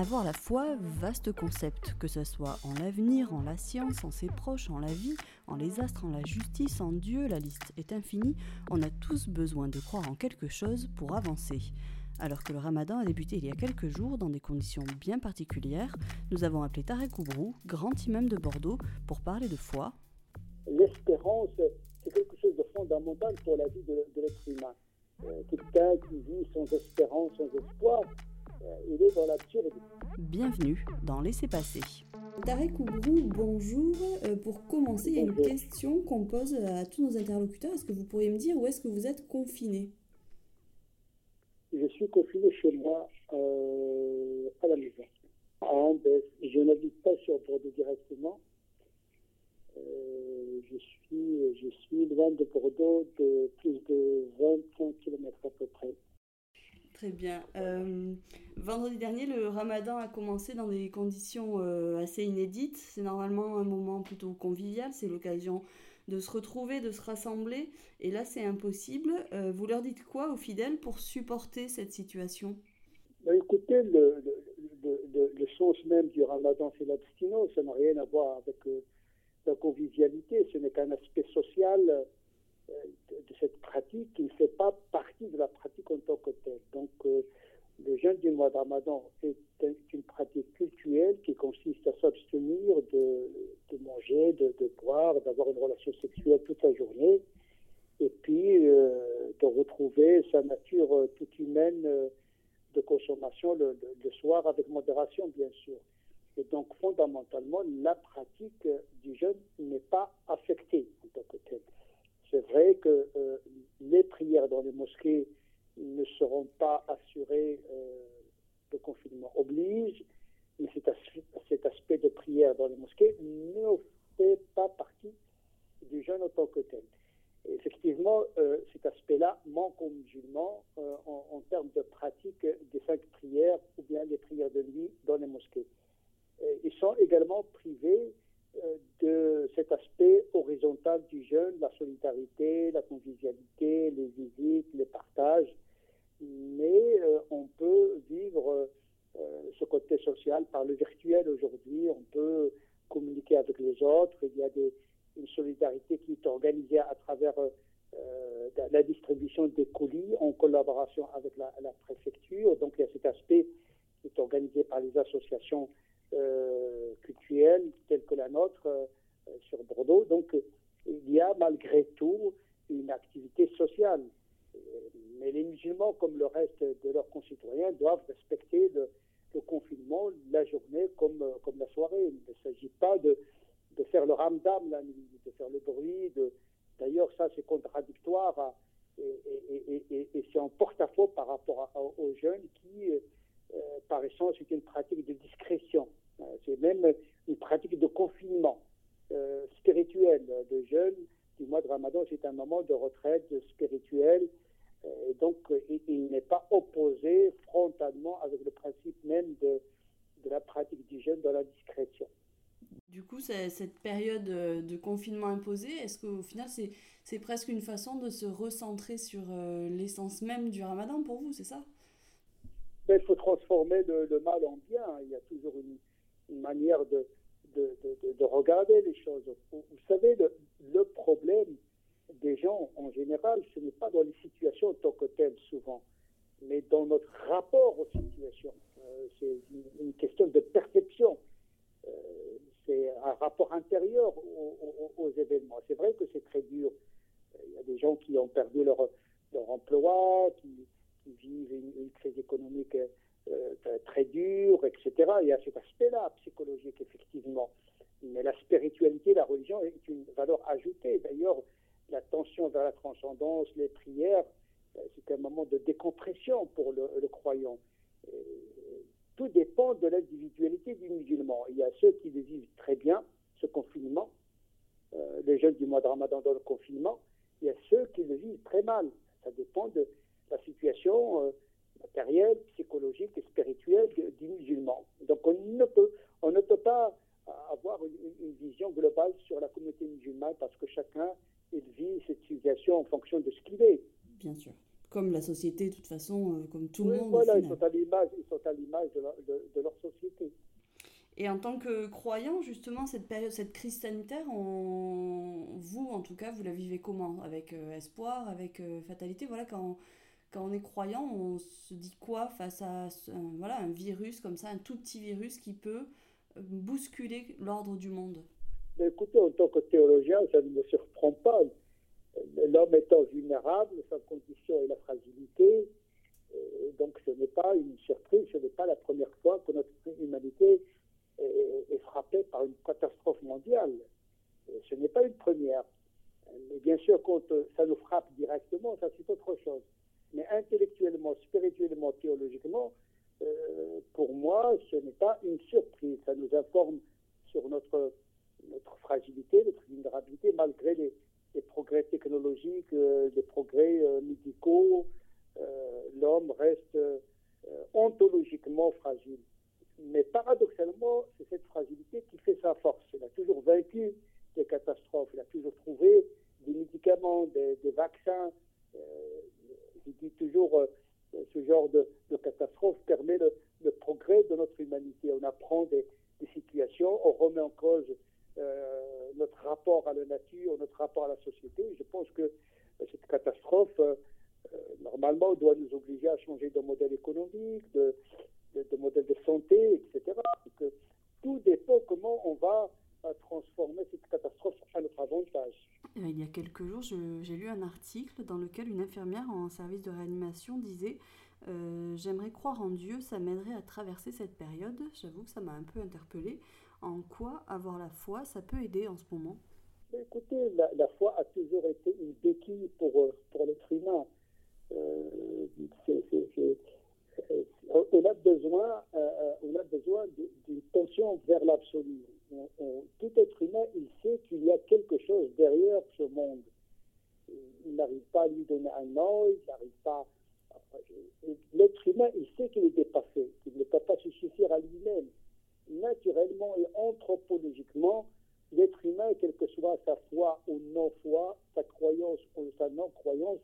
Avoir la foi, vaste concept, que ce soit en l'avenir, en la science, en ses proches, en la vie, en les astres, en la justice, en Dieu, la liste est infinie, on a tous besoin de croire en quelque chose pour avancer. Alors que le ramadan a débuté il y a quelques jours dans des conditions bien particulières, nous avons appelé Tarek Oubrou, grand imam de Bordeaux, pour parler de foi. L'espérance, c'est quelque chose de fondamental pour la vie de, l'être humain. Euh, quelqu'un qui vit sans espérance, sans espoir, il est dans l'absurde. Bienvenue dans Laissez passer. Tarek Oubrou, bonjour. Euh, pour commencer, il y a une question qu'on pose à tous nos interlocuteurs. Est-ce que vous pourriez me dire où est-ce que vous êtes confiné Je suis confiné chez moi euh, à la maison, à Je n'habite pas sur Bordeaux directement. je, suis, je suis loin de Bordeaux de plus de 25 km à peu près. Très bien. Euh, vendredi dernier, le ramadan a commencé dans des conditions euh, assez inédites. C'est normalement un moment plutôt convivial, c'est l'occasion de se retrouver, de se rassembler. Et là, c'est impossible. Euh, vous leur dites quoi aux fidèles pour supporter cette situation? Ben, Écoutez, le, le, sens même du ramadan, c'est l'abstinence. Ça n'a rien à voir avec la convivialité. Ce n'est qu'un aspect social de cette pratique qui ne fait pas partie de la pratique en tant que. Donc, euh, le jeûne du mois de Ramadan est une pratique culturelle qui consiste à s'abstenir de, manger, de, boire, d'avoir une relation sexuelle toute la journée, et puis euh, de retrouver sa nature euh, toute humaine de consommation le, soir avec modération, bien sûr. Et donc, fondamentalement, la pratique du jeûne n'est pas affectée en tant que telle. C'est vrai que les prières dans les mosquées ne seront pas assurées, euh, le confinement oblige, mais cet, aspect de prière dans les mosquées ne fait pas partie du jeûne en tant que tel. effectivement, euh, cet aspect-là manque aux musulmans en, en, termes de pratique des cinq prières ou bien des prières de nuit dans les mosquées. ils sont également privés euh, de cet aspect horizontal du jeûne, la solidarité, la convivialité, les visites, les partages. Mais euh, on peut vivre euh, ce côté social par le virtuel aujourd'hui. On peut avec les autres. Il y a une solidarité qui est organisée à travers la distribution des colis en collaboration avec la, préfecture. Donc il y a cet aspect qui est organisé par les associations euh, culturelle telle que la nôtre euh, sur Bordeaux. Donc il y a malgré tout une activité sociale. Euh, mais les musulmans, comme le reste de leurs concitoyens, doivent respecter le, confinement, la journée comme, comme la soirée. Il ne s'agit pas de, de faire le ramdam la de faire le bruit. D'ailleurs, ça, c'est contradictoire et, et, c'est en porte-à-faux par rapport aux jeunes qui, par essence, c'est une pratique de discrétion. Euh, c'est même une pratique de confinement euh, spirituel de jeunes. Du mois de Ramadan, c'est un moment de retraite spirituelle. Euh, et donc, il, n'est pas opposé frontalement avec le principe même de, de la pratique du jeûne dans la discrétion. Du coup, cette période de confinement imposé, est-ce qu'au final, c'est presque une façon de se recentrer sur l'essence même du ramadan pour vous, c'est ça? Ben, Il faut transformer le, le, mal en bien. Il y a toujours une, une manière de, de, de, de, regarder les choses. Vous, savez, le, le, problème des gens en général, ce n'est pas dans les situations en tant que telles souvent, mais dans notre rapport aux situations. Euh, c'est une, question de perception. Euh, c'est un rapport intérieur aux, événements. C'est vrai que c'est très dur. Il y a des gens qui ont perdu leur, leur emploi, qui, vivent une, crise économique euh, très dur, etc. Il y a cet aspect-là psychologique, effectivement. Mais la spiritualité, la religion est une valeur ajoutée. D'ailleurs, la tension vers la transcendance, les prières, euh, c'est un moment de décompression pour le, croyant. Euh, tout dépend de l'individualité du musulman. Il y a ceux qui le vivent très bien, ce confinement, les jeunes du mois de Ramadan dans le confinement. Il y a ceux qui le vivent très mal. Ça dépend de la situation matériel, psychologique et spirituel du musulman. Donc on ne peut pas avoir une, vision globale sur la communauté musulmane parce que chacun il vit cette situation en fonction de ce qu'il est. Bien sûr. comme la société, de toute façon, comme tout le monde. Voilà, ils sont à l'image, de, de, leur société. Et en tant que croyant, justement, cette période, cette crise sanitaire, vous, en tout cas, vous la vivez comment? Avec espoir, avec fatalité? Voilà, quand quand on est croyant, on se dit quoi face à un, voilà, un virus comme ça, un tout petit virus qui peut euh, bousculer l'ordre du monde? Écoutez, en tant que théologien, ça ne me surprend pas. L'homme étant vulnérable, sa condition est la fragilité. donc ce n'est pas une surprise, ce n'est pas la première fois que notre humanité est, frappée par une catastrophe mondiale. Ce n'est pas une première. Mais bien sûr, quand ça nous frappe directement, ça c'est autre chose. Mais intellectuellement, spirituellement, théologiquement, euh, pour moi, ce n'est pas une surprise. Ça nous informe sur notre, notre fragilité, notre vulnérabilité, malgré les, progrès technologiques, euh, les progrès euh, médicaux. L'homme reste ontologiquement fragile. Mais paradoxalement, c'est cette fragilité qui fait sa force. Il a toujours vaincu des catastrophes, il a toujours trouvé des médicaments, des, vaccins, je dis toujours, euh, ce genre de, catastrophe permet le, progrès de notre humanité. On apprend des, situations, on remet en cause euh, notre rapport à la nature, notre rapport à la société. Je pense que euh, cette catastrophe, normalement, doit nous obliger à changer de modèle économique, de, modèle de santé, etc. Tout dépend comment on va transformer cette catastrophe à notre avantage. Euh, il y a quelques jours, j'ai lu un article dans lequel une infirmière en service de réanimation disait euh, J'aimerais croire en Dieu, ça m'aiderait à traverser cette période. J'avoue que ça m'a un peu interpellée. En quoi avoir la foi, ça peut aider en ce moment? Écoutez, la, foi a toujours été une béquille pour, euh, pour l'être humain. on a besoin, on a besoin d'une tension vers l'absolu tout être humain, il sait qu'il y a quelque chose derrière ce monde. Il n'arrive pas à lui donner un nom, il n'arrive pas. L'être humain, il sait qu'il est dépassé, qu'il ne peut pas se suffire à lui-même. Naturellement et anthropologiquement, l'être humain, quelle que soit sa foi ou non-foi, sa croyance ou sa non-croyance,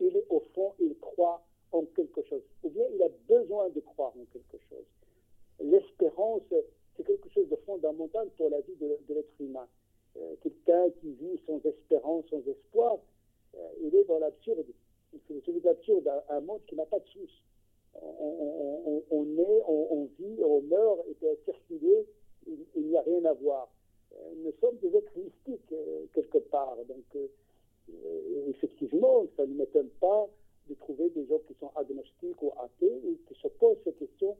il est au fond, il croit en quelque chose. Ou bien il a besoin de croire en quelque chose. L'espérance, c'est quelque chose de fondamental pour la vie de, l'être humain. Euh, quelqu'un qui vit sans espérance, sans espoir, euh, il est dans l'absurde. C'est celui d'absurde, un, un monde qui n'a pas de source. On, on, est, on, vit, on meurt, et peut circuler, il, n'y a rien à voir. Euh, nous sommes des êtres mystiques, quelque part. Donc, effectivement, ça ne m'étonne pas de trouver des gens qui sont agnostiques ou athées et qui se posent ces questions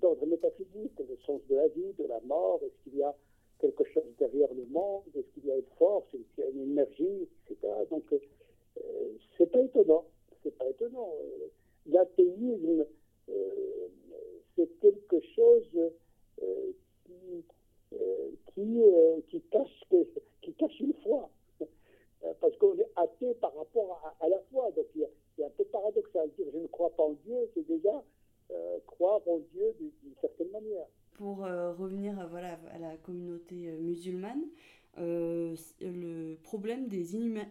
d'ordre métaphysique, le sens de la vie, de la mort, est-ce qu'il y a quelque chose derrière le monde, est-ce qu'il y a une force, est-ce qu'il y a une énergie, etc. Donc, euh, c'est pas étonnant, c'est pas étonnant. Euh, l'athéisme, euh, c'est quelque chose euh, qui, qui, qui, cache, qui cache une foi. Parce qu'on est athée par rapport à, la foi. Donc, il y, a, un peu paradoxal. Dire je ne crois pas en Dieu, c'est déjà euh, croire en Dieu d'une certaine manière. Pour euh, revenir à, voilà, communauté euh, musulmane, le problème des,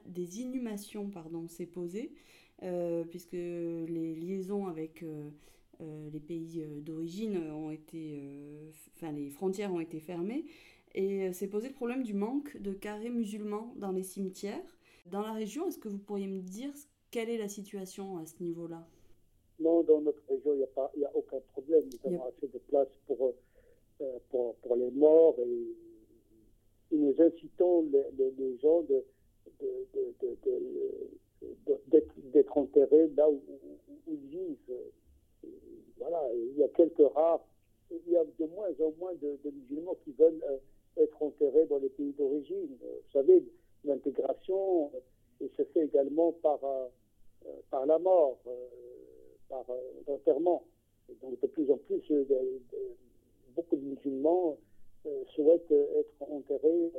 des inhumations pardon, s'est posé, puisque les liaisons avec les pays d'origine ont été, enfin les frontières ont été fermées, et s'est posé le problème du manque de carrés musulmans dans les cimetières. Dans la région, est-ce que vous pourriez me dire quelle est la situation à ce niveau-là? Non, dans notre région, il n'y a, a aucun problème. Nous avons assez de place pour, euh, pour, pour, les morts et, nous incitons les, gens de, d'être enterrés là où, ils vivent. voilà, il y a quelques rares, il y a de moins en moins de, musulmans qui veulent euh, être enterrés dans les pays d'origine. Vous savez, l'intégration se fait également par, euh, la mort par l'enterrement. Euh, donc de plus en plus, euh, beaucoup de musulmans euh, souhaitent être enterrés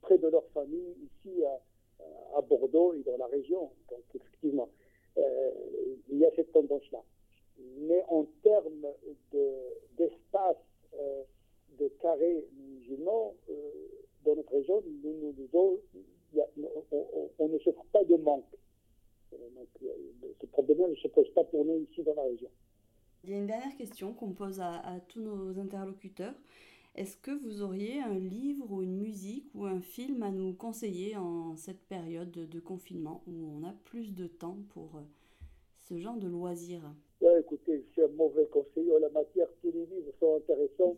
près de leur famille, ici à, Bordeaux et dans la région. Donc effectivement, il y a cette tendance-là. Mais en termes d'espace, de, carrés musulmans, dans notre région, nous, on, ne souffre pas de manque. Ce problème ne se pose région. Il y a une dernière question qu'on pose à, tous nos interlocuteurs. Est-ce que vous auriez un livre ou une musique ou un film à nous conseiller en cette période de, confinement où on a plus de temps pour euh, ce genre de loisirs? Écoutez, je suis un mauvais conseiller en la matière. Tous les livres sont intéressants.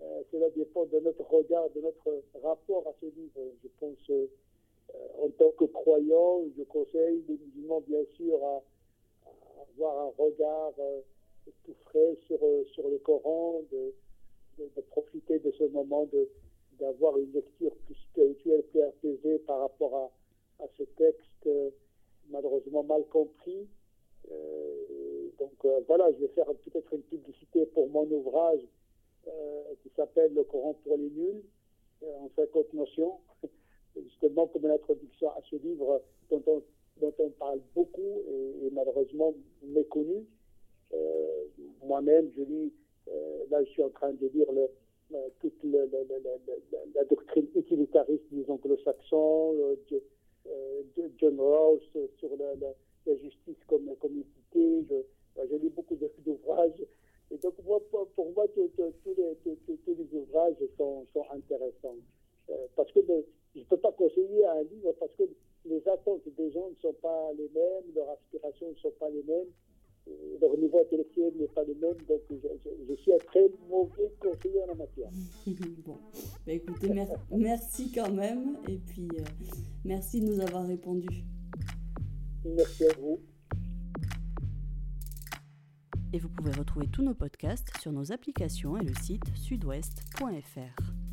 Euh, cela dépend de notre regard, de notre rapport à ce livre. Je pense, euh, en tant que croyant, je conseille les musulmans, bien sûr, à, avoir un regard tout frais sur, sur le Coran, de, de, profiter de ce moment, d'avoir une lecture plus spirituelle, plus apaisée par rapport à, à ce texte euh, malheureusement mal compris. Euh, donc euh, voilà, je vais faire peut-être une publicité pour mon ouvrage qui s'appelle Le Coran pour les nuls, en 50 notions, justement comme une introduction à ce livre dont on, dont on parle beaucoup et malheureusement méconnu. Moi-même, je lis euh, là, je suis en train de lire toute la doctrine utilitariste des anglo-saxons, euh, John Rawls sur la, justice comme, comme bon, bah, écoutez, merci quand même, et puis euh, merci de nous avoir répondu. Merci à vous. Et vous pouvez retrouver tous nos podcasts sur nos applications et le site sudouest.fr.